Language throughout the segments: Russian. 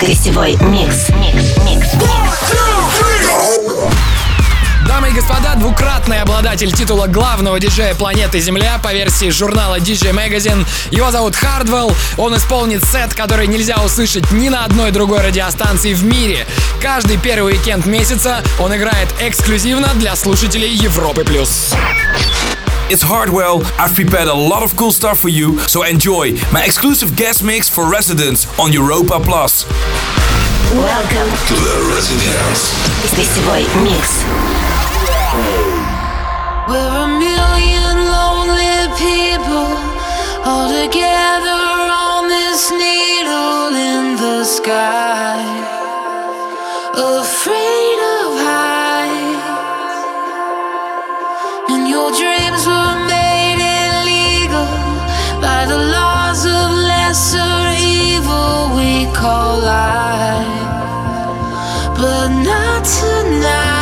Гостевой микс. Микс. Микс. Дамы и господа, двукратный обладатель титула главного диджея планеты Земля по версии журнала DJ Magazine. Его зовут Hardwell. Он исполнит сет, который нельзя услышать ни на одной другой радиостанции в мире. Каждый первый уикенд месяца он играет эксклюзивно для слушателей Европы+. плюс. It's Hardwell. I've prepared a lot of cool stuff for you, so enjoy my exclusive guest mix for ResiDANCE on Europa Plus. Welcome to the residence. It's Beastie Boy Mix. We're a million lonely people all together on this needle in the sky. Afraid. Lesser evil we call life, but not tonight.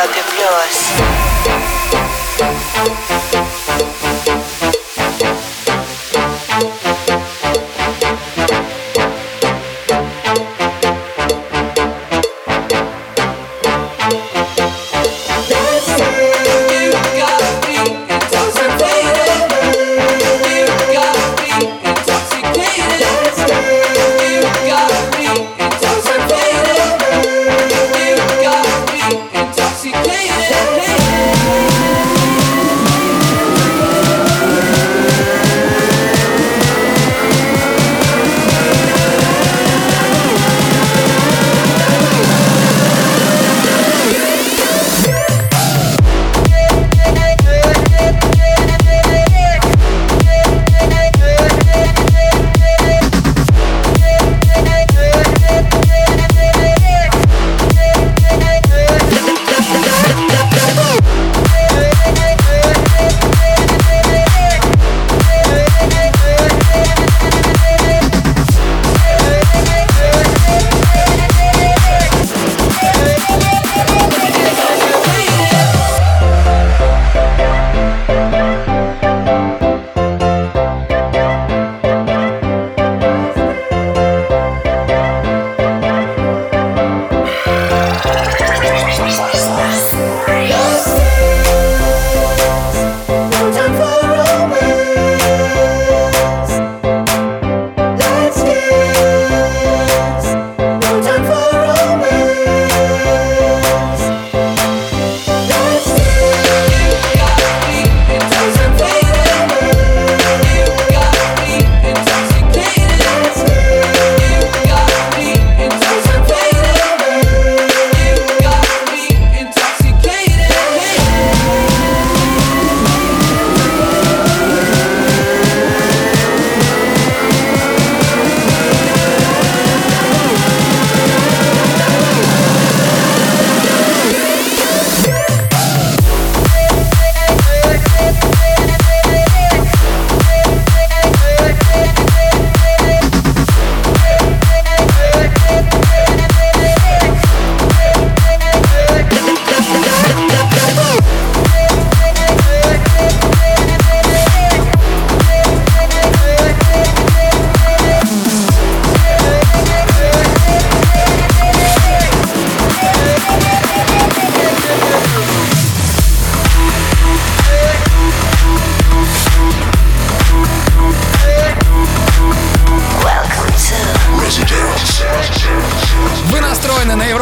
Chuck and Blues.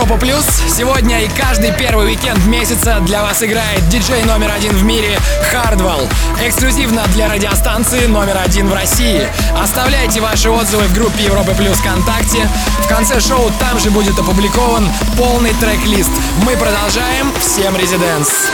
Европа Плюс. Сегодня и каждый первый уикенд месяца для вас играет диджей номер один в мире Hardwell. Эксклюзивно для радиостанции номер один в России. Оставляйте ваши отзывы в группе Европа Плюс ВКонтакте. В конце шоу там же будет опубликован полный трек-лист. Мы продолжаем. Всем резиденс.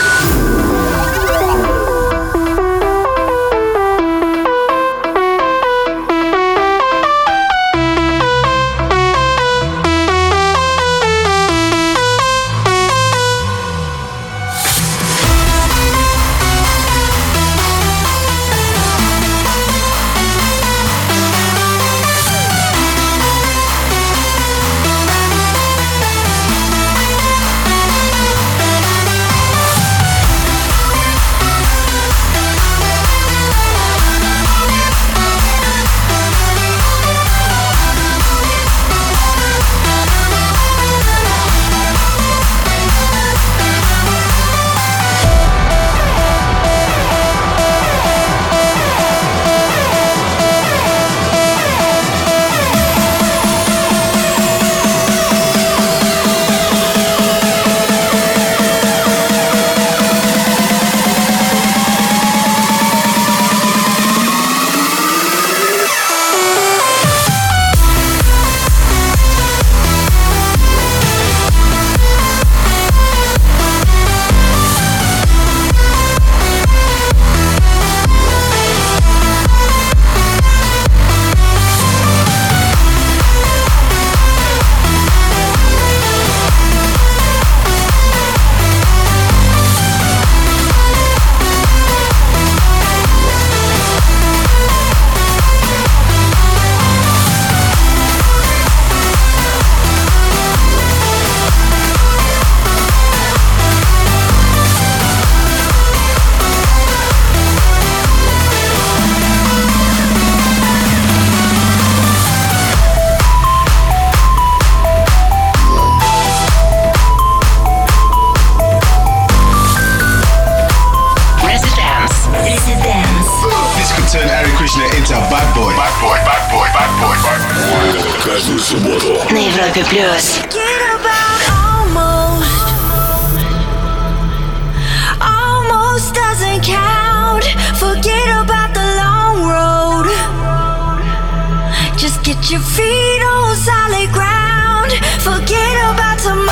Get your feet on solid ground. Forget about tomorrow.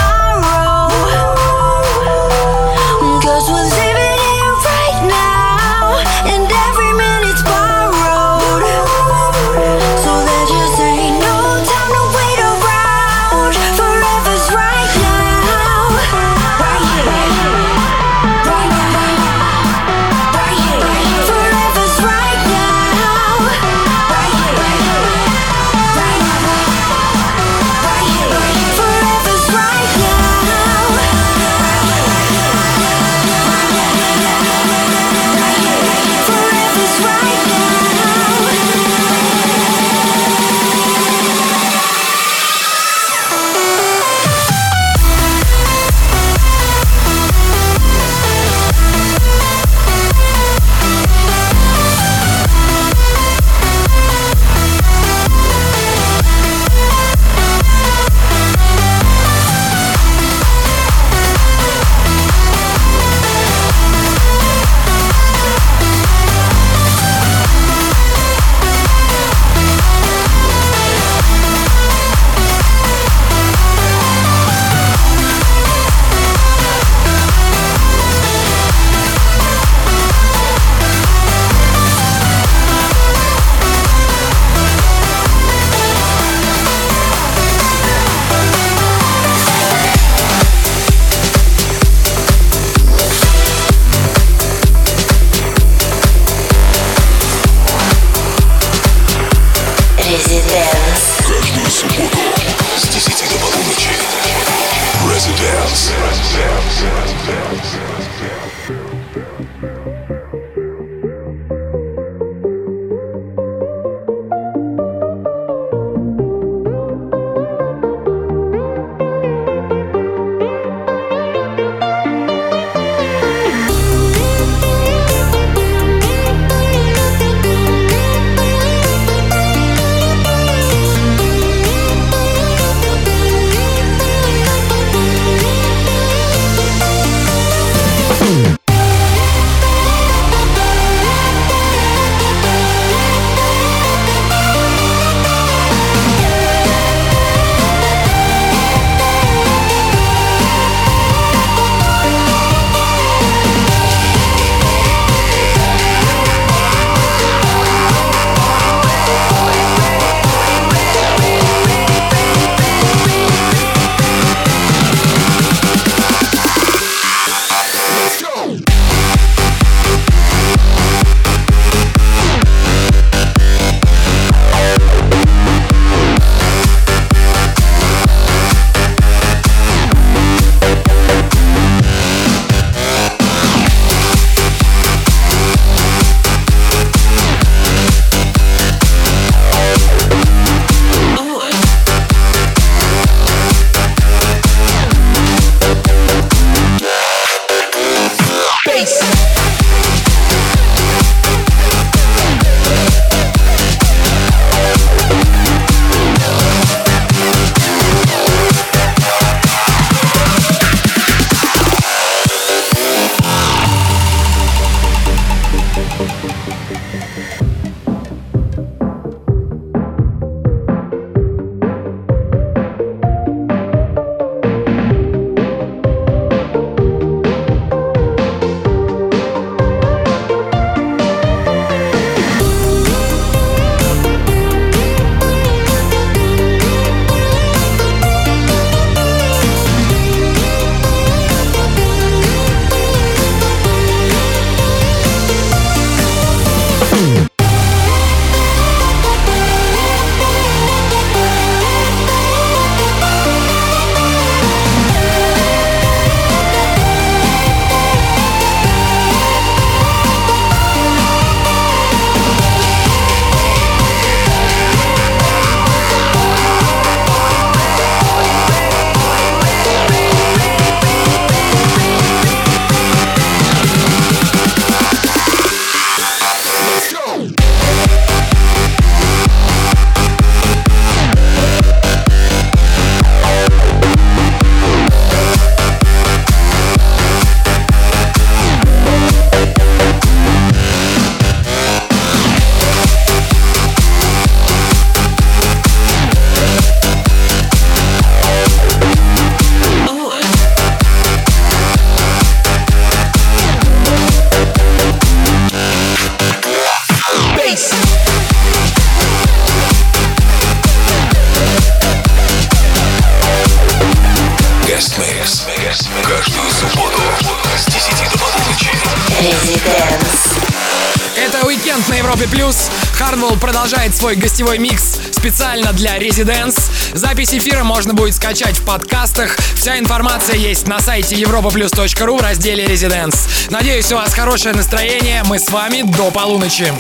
Свой гостевой микс специально для Residents. Запись эфира можно будет скачать в подкастах. Вся информация есть на сайте europaplus.ru в разделе Residents. Надеюсь, у вас хорошее настроение. Мы с вами до полуночи.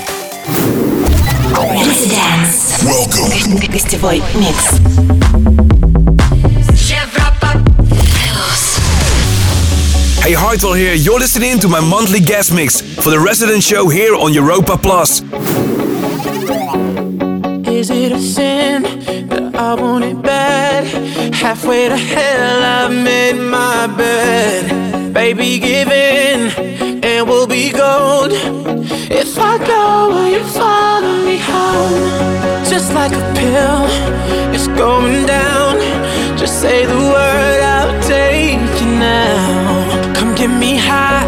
Residents. Welcome. Гостевой микс. Hey Hartwell here, you're listening to my monthly guest mix for the resident show here on Europa Plus. That I want it bad? Halfway to hell, I've made my bed. Baby, give in, and we'll be gold. If I go, will you follow me home? Just like a pill, it's going down. Just say the word, I'll take you now. Come get me high,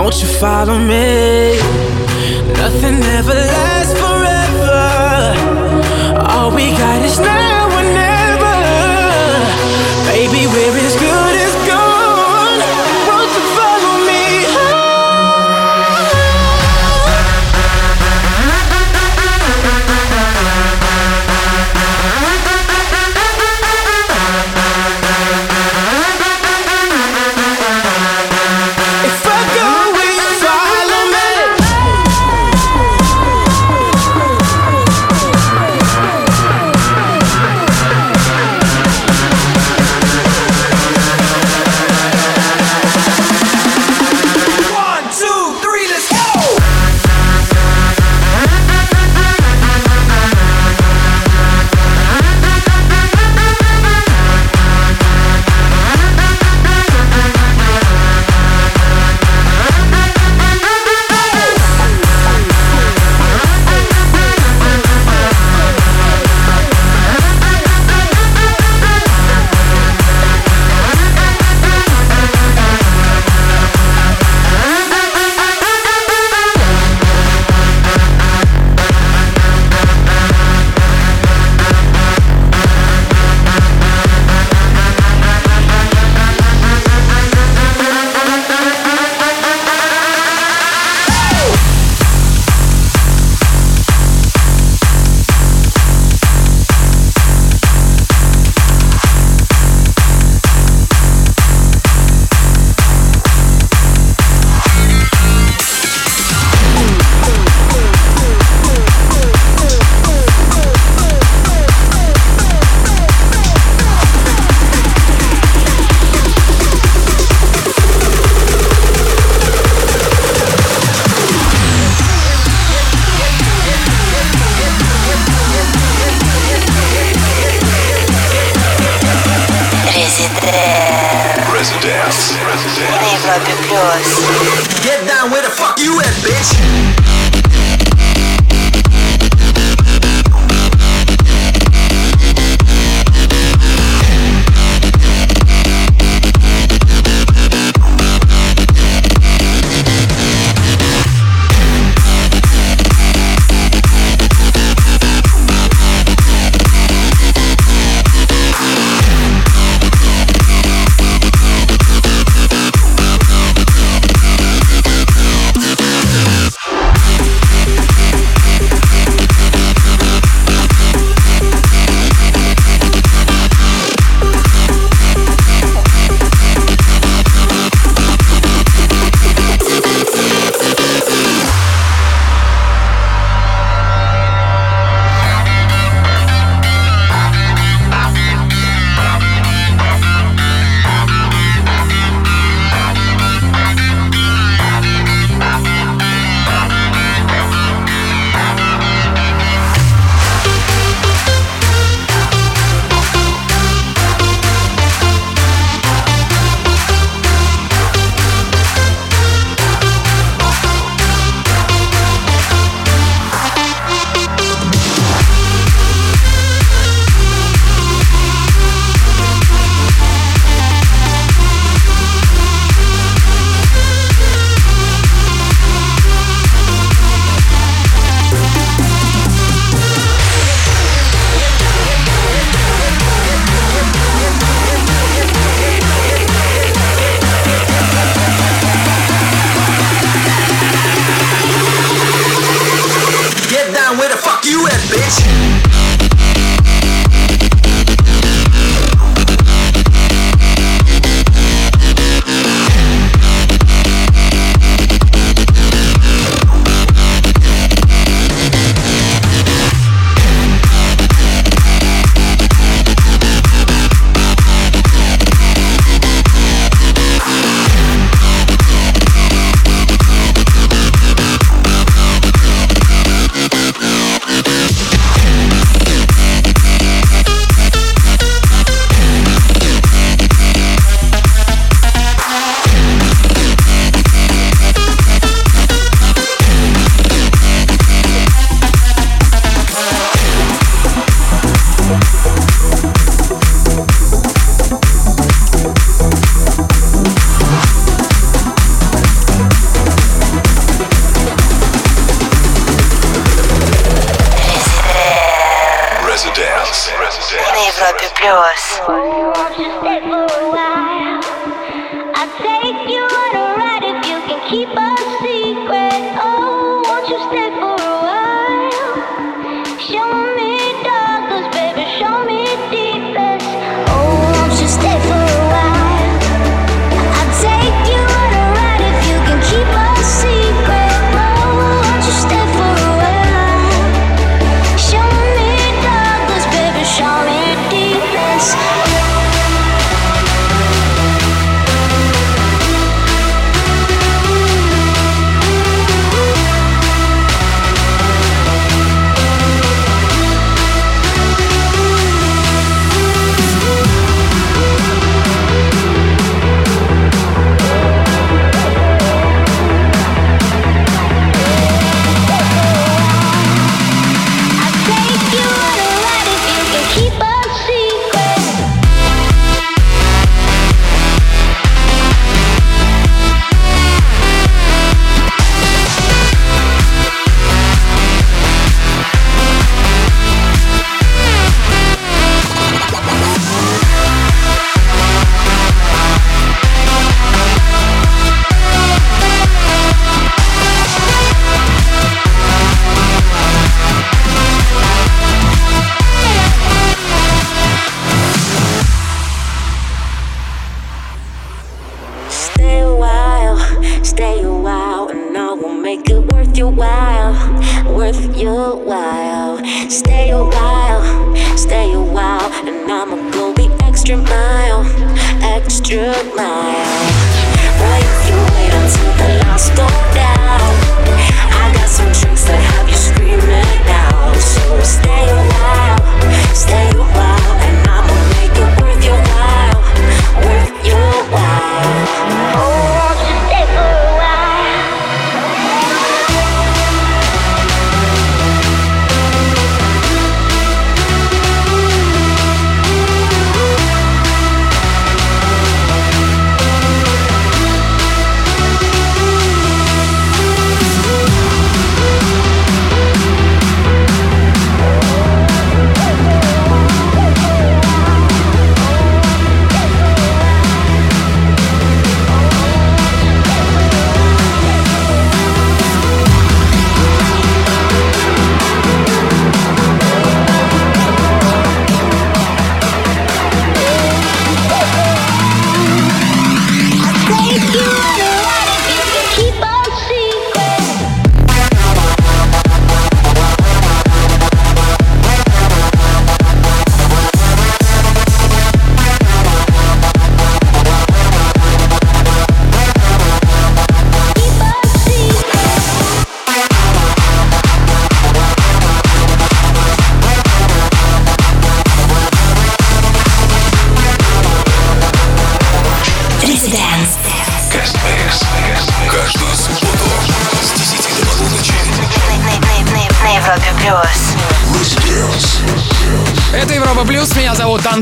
Won't you follow me? Nothing ever lasts forever. All we got is now.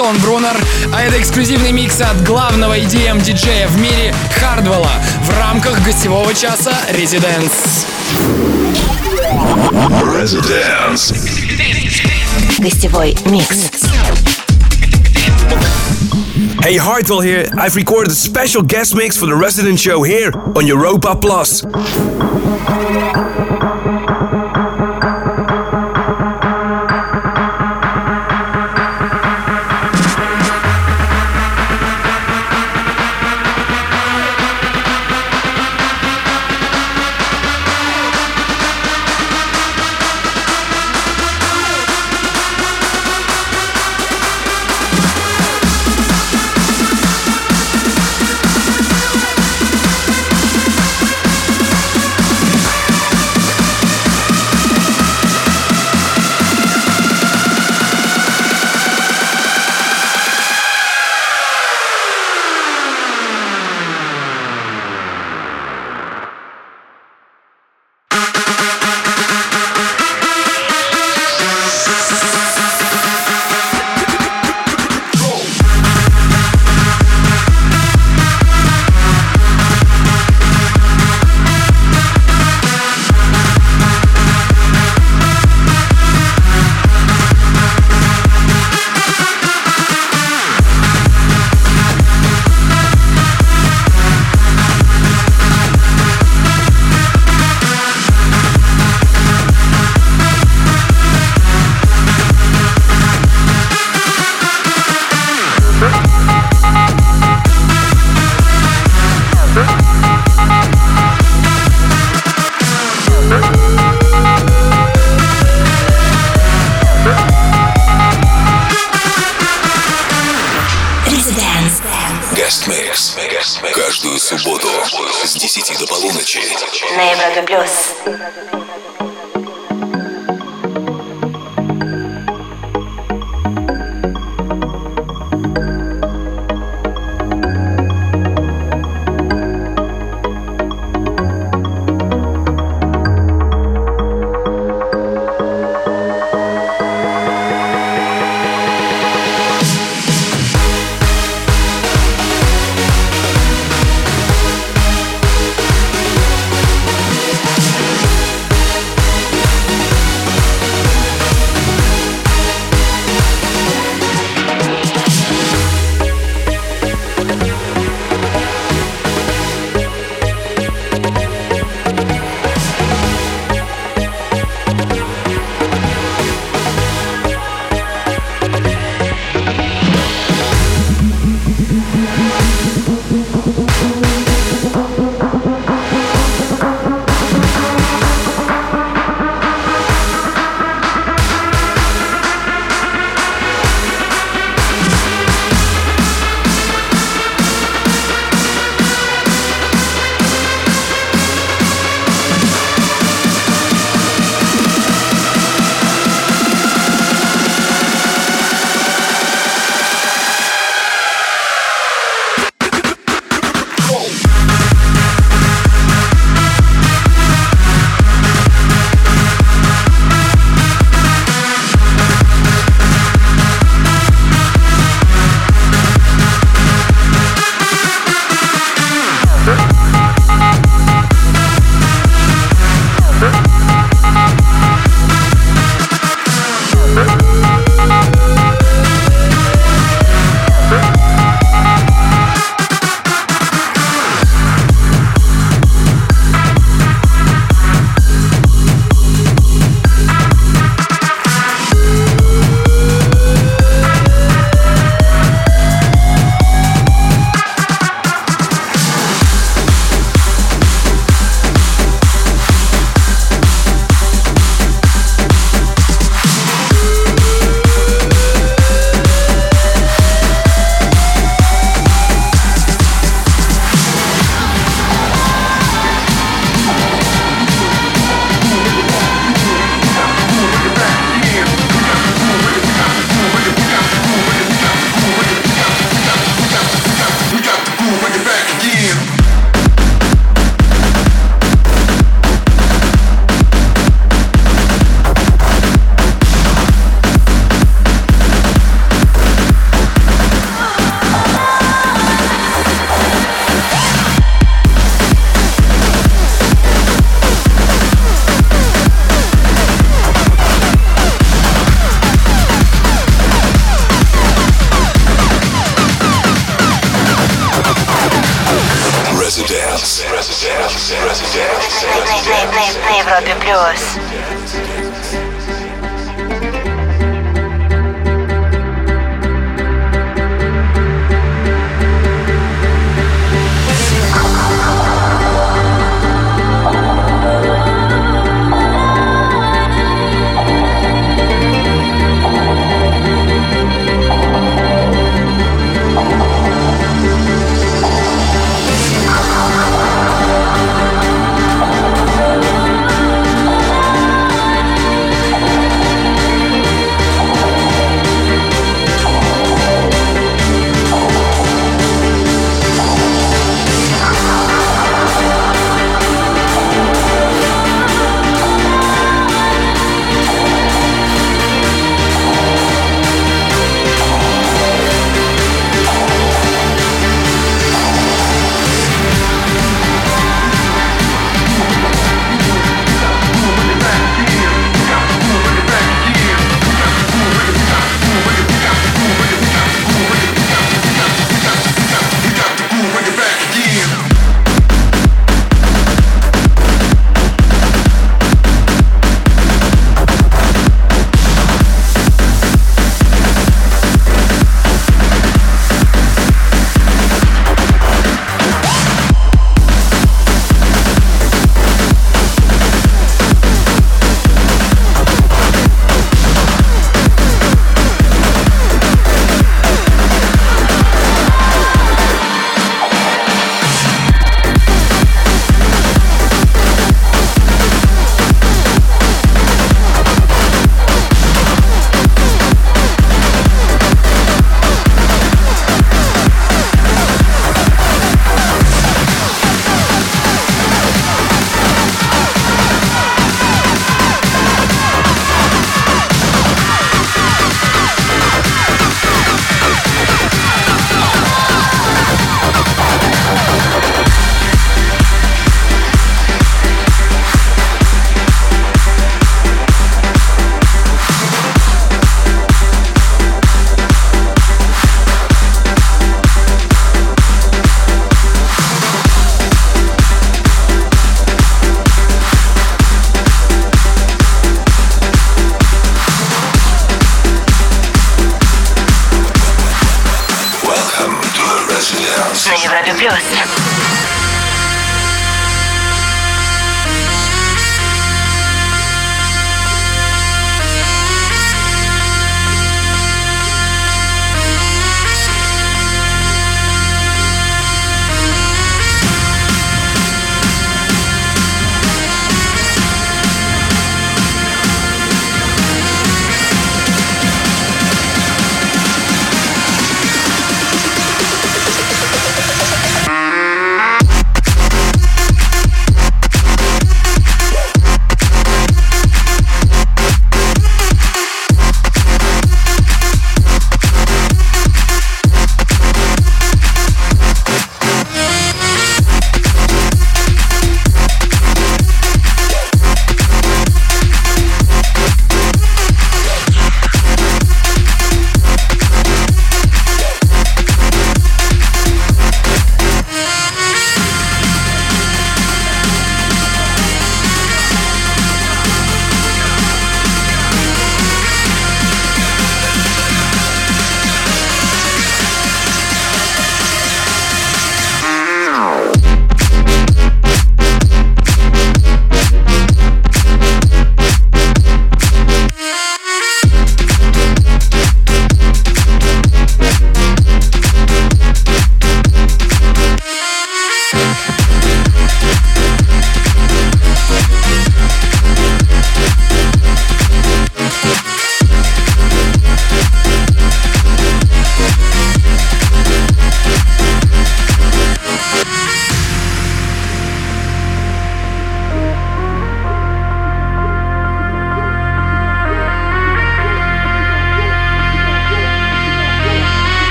Антон Брунер, а это эксклюзивный микс от главного EDM-диджея в мире Хардвелла в рамках гостевого часа Residence. Residence. Гостевой микс. Hey, Hardwell here. I've recorded a special guest mix for the Resident Show here on Europa Plus.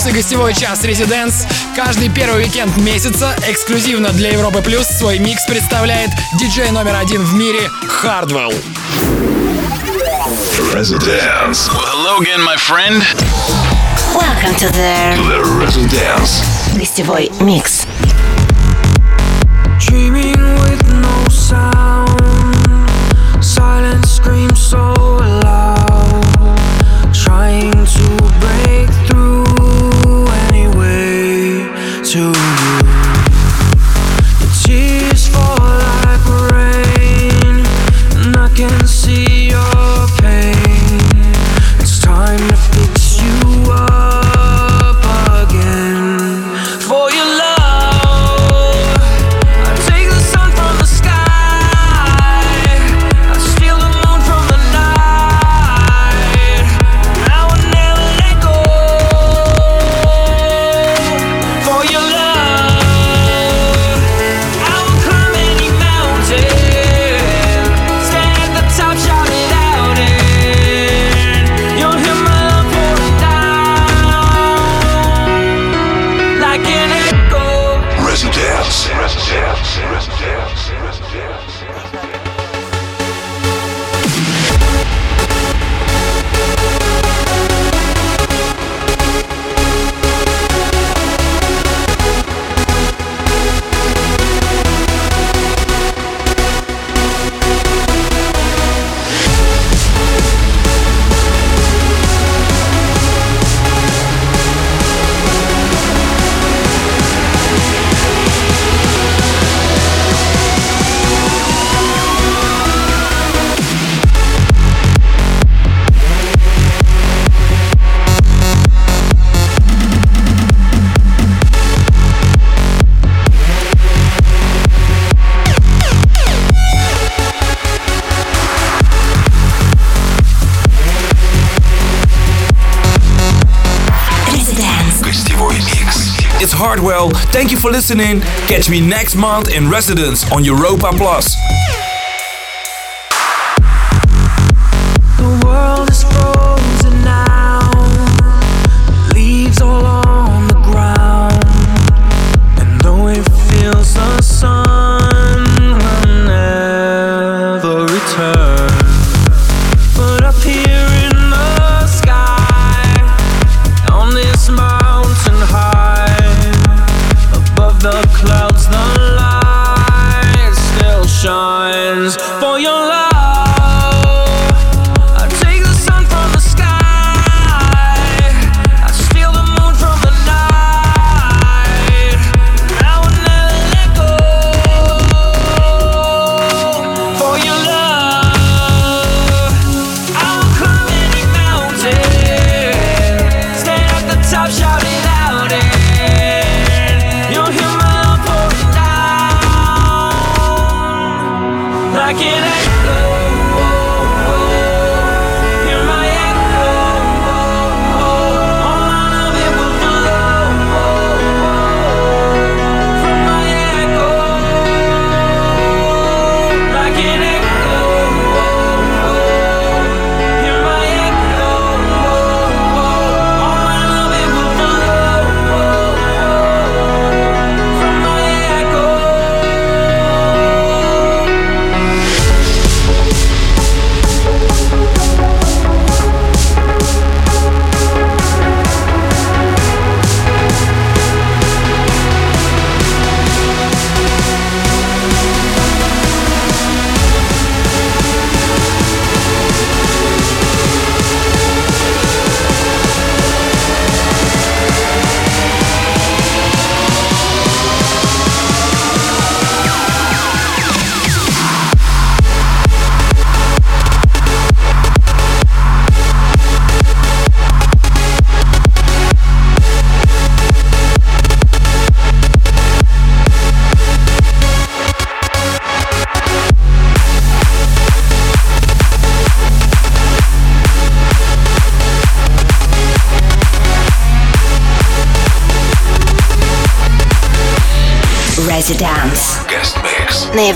Плюс и гостевой час Резиденс. Каждый первый уикенд месяца эксклюзивно для Европы Плюс свой микс представляет диджей номер один в мире Хардвелл. Residence. Hello again, my friend. Welcome to the, the Residence. Гостевой микс. Thank you for listening. Catch me next month in residence on Europa Plus.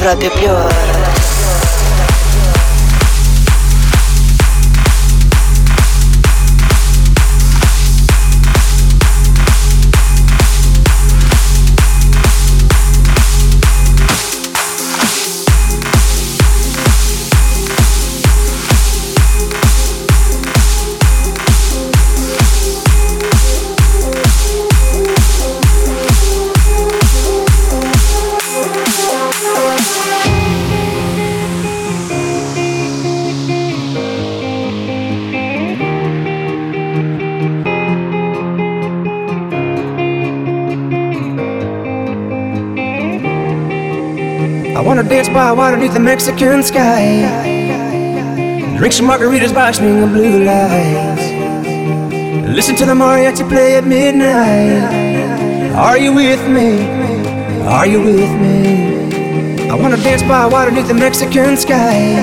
Radio Pure. By water beneath the Mexican sky. Drink some margaritas by swinging blue lights. Listen to the mariachi play at midnight. Are you with me? Are you with me? I wanna dance by water beneath the Mexican sky.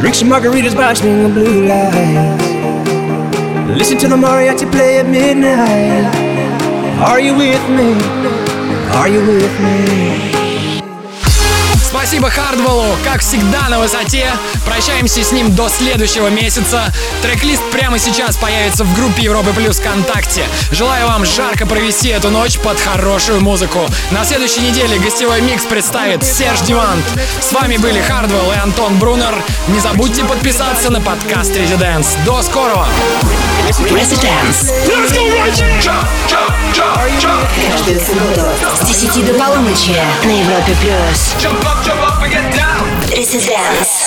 Drink some margaritas by swinging blue lights. Listen to the mariachi play at midnight. Are you with me? Are you with me? Спасибо Хардвеллу, как всегда на высоте. Прощаемся с ним до следующего месяца. Трек-лист прямо сейчас появится в группе Европы Плюс ВКонтакте. Желаю вам жарко провести эту ночь под хорошую музыку. На следующей неделе гостевой микс представит Серж Дивант. С вами были Хардвелл и Антон Брунер. Не забудьте подписаться на подкаст Резиденс. До скорого! Residence. Каждую субботу с 10 до полуночи на Европе плюс. This is dance.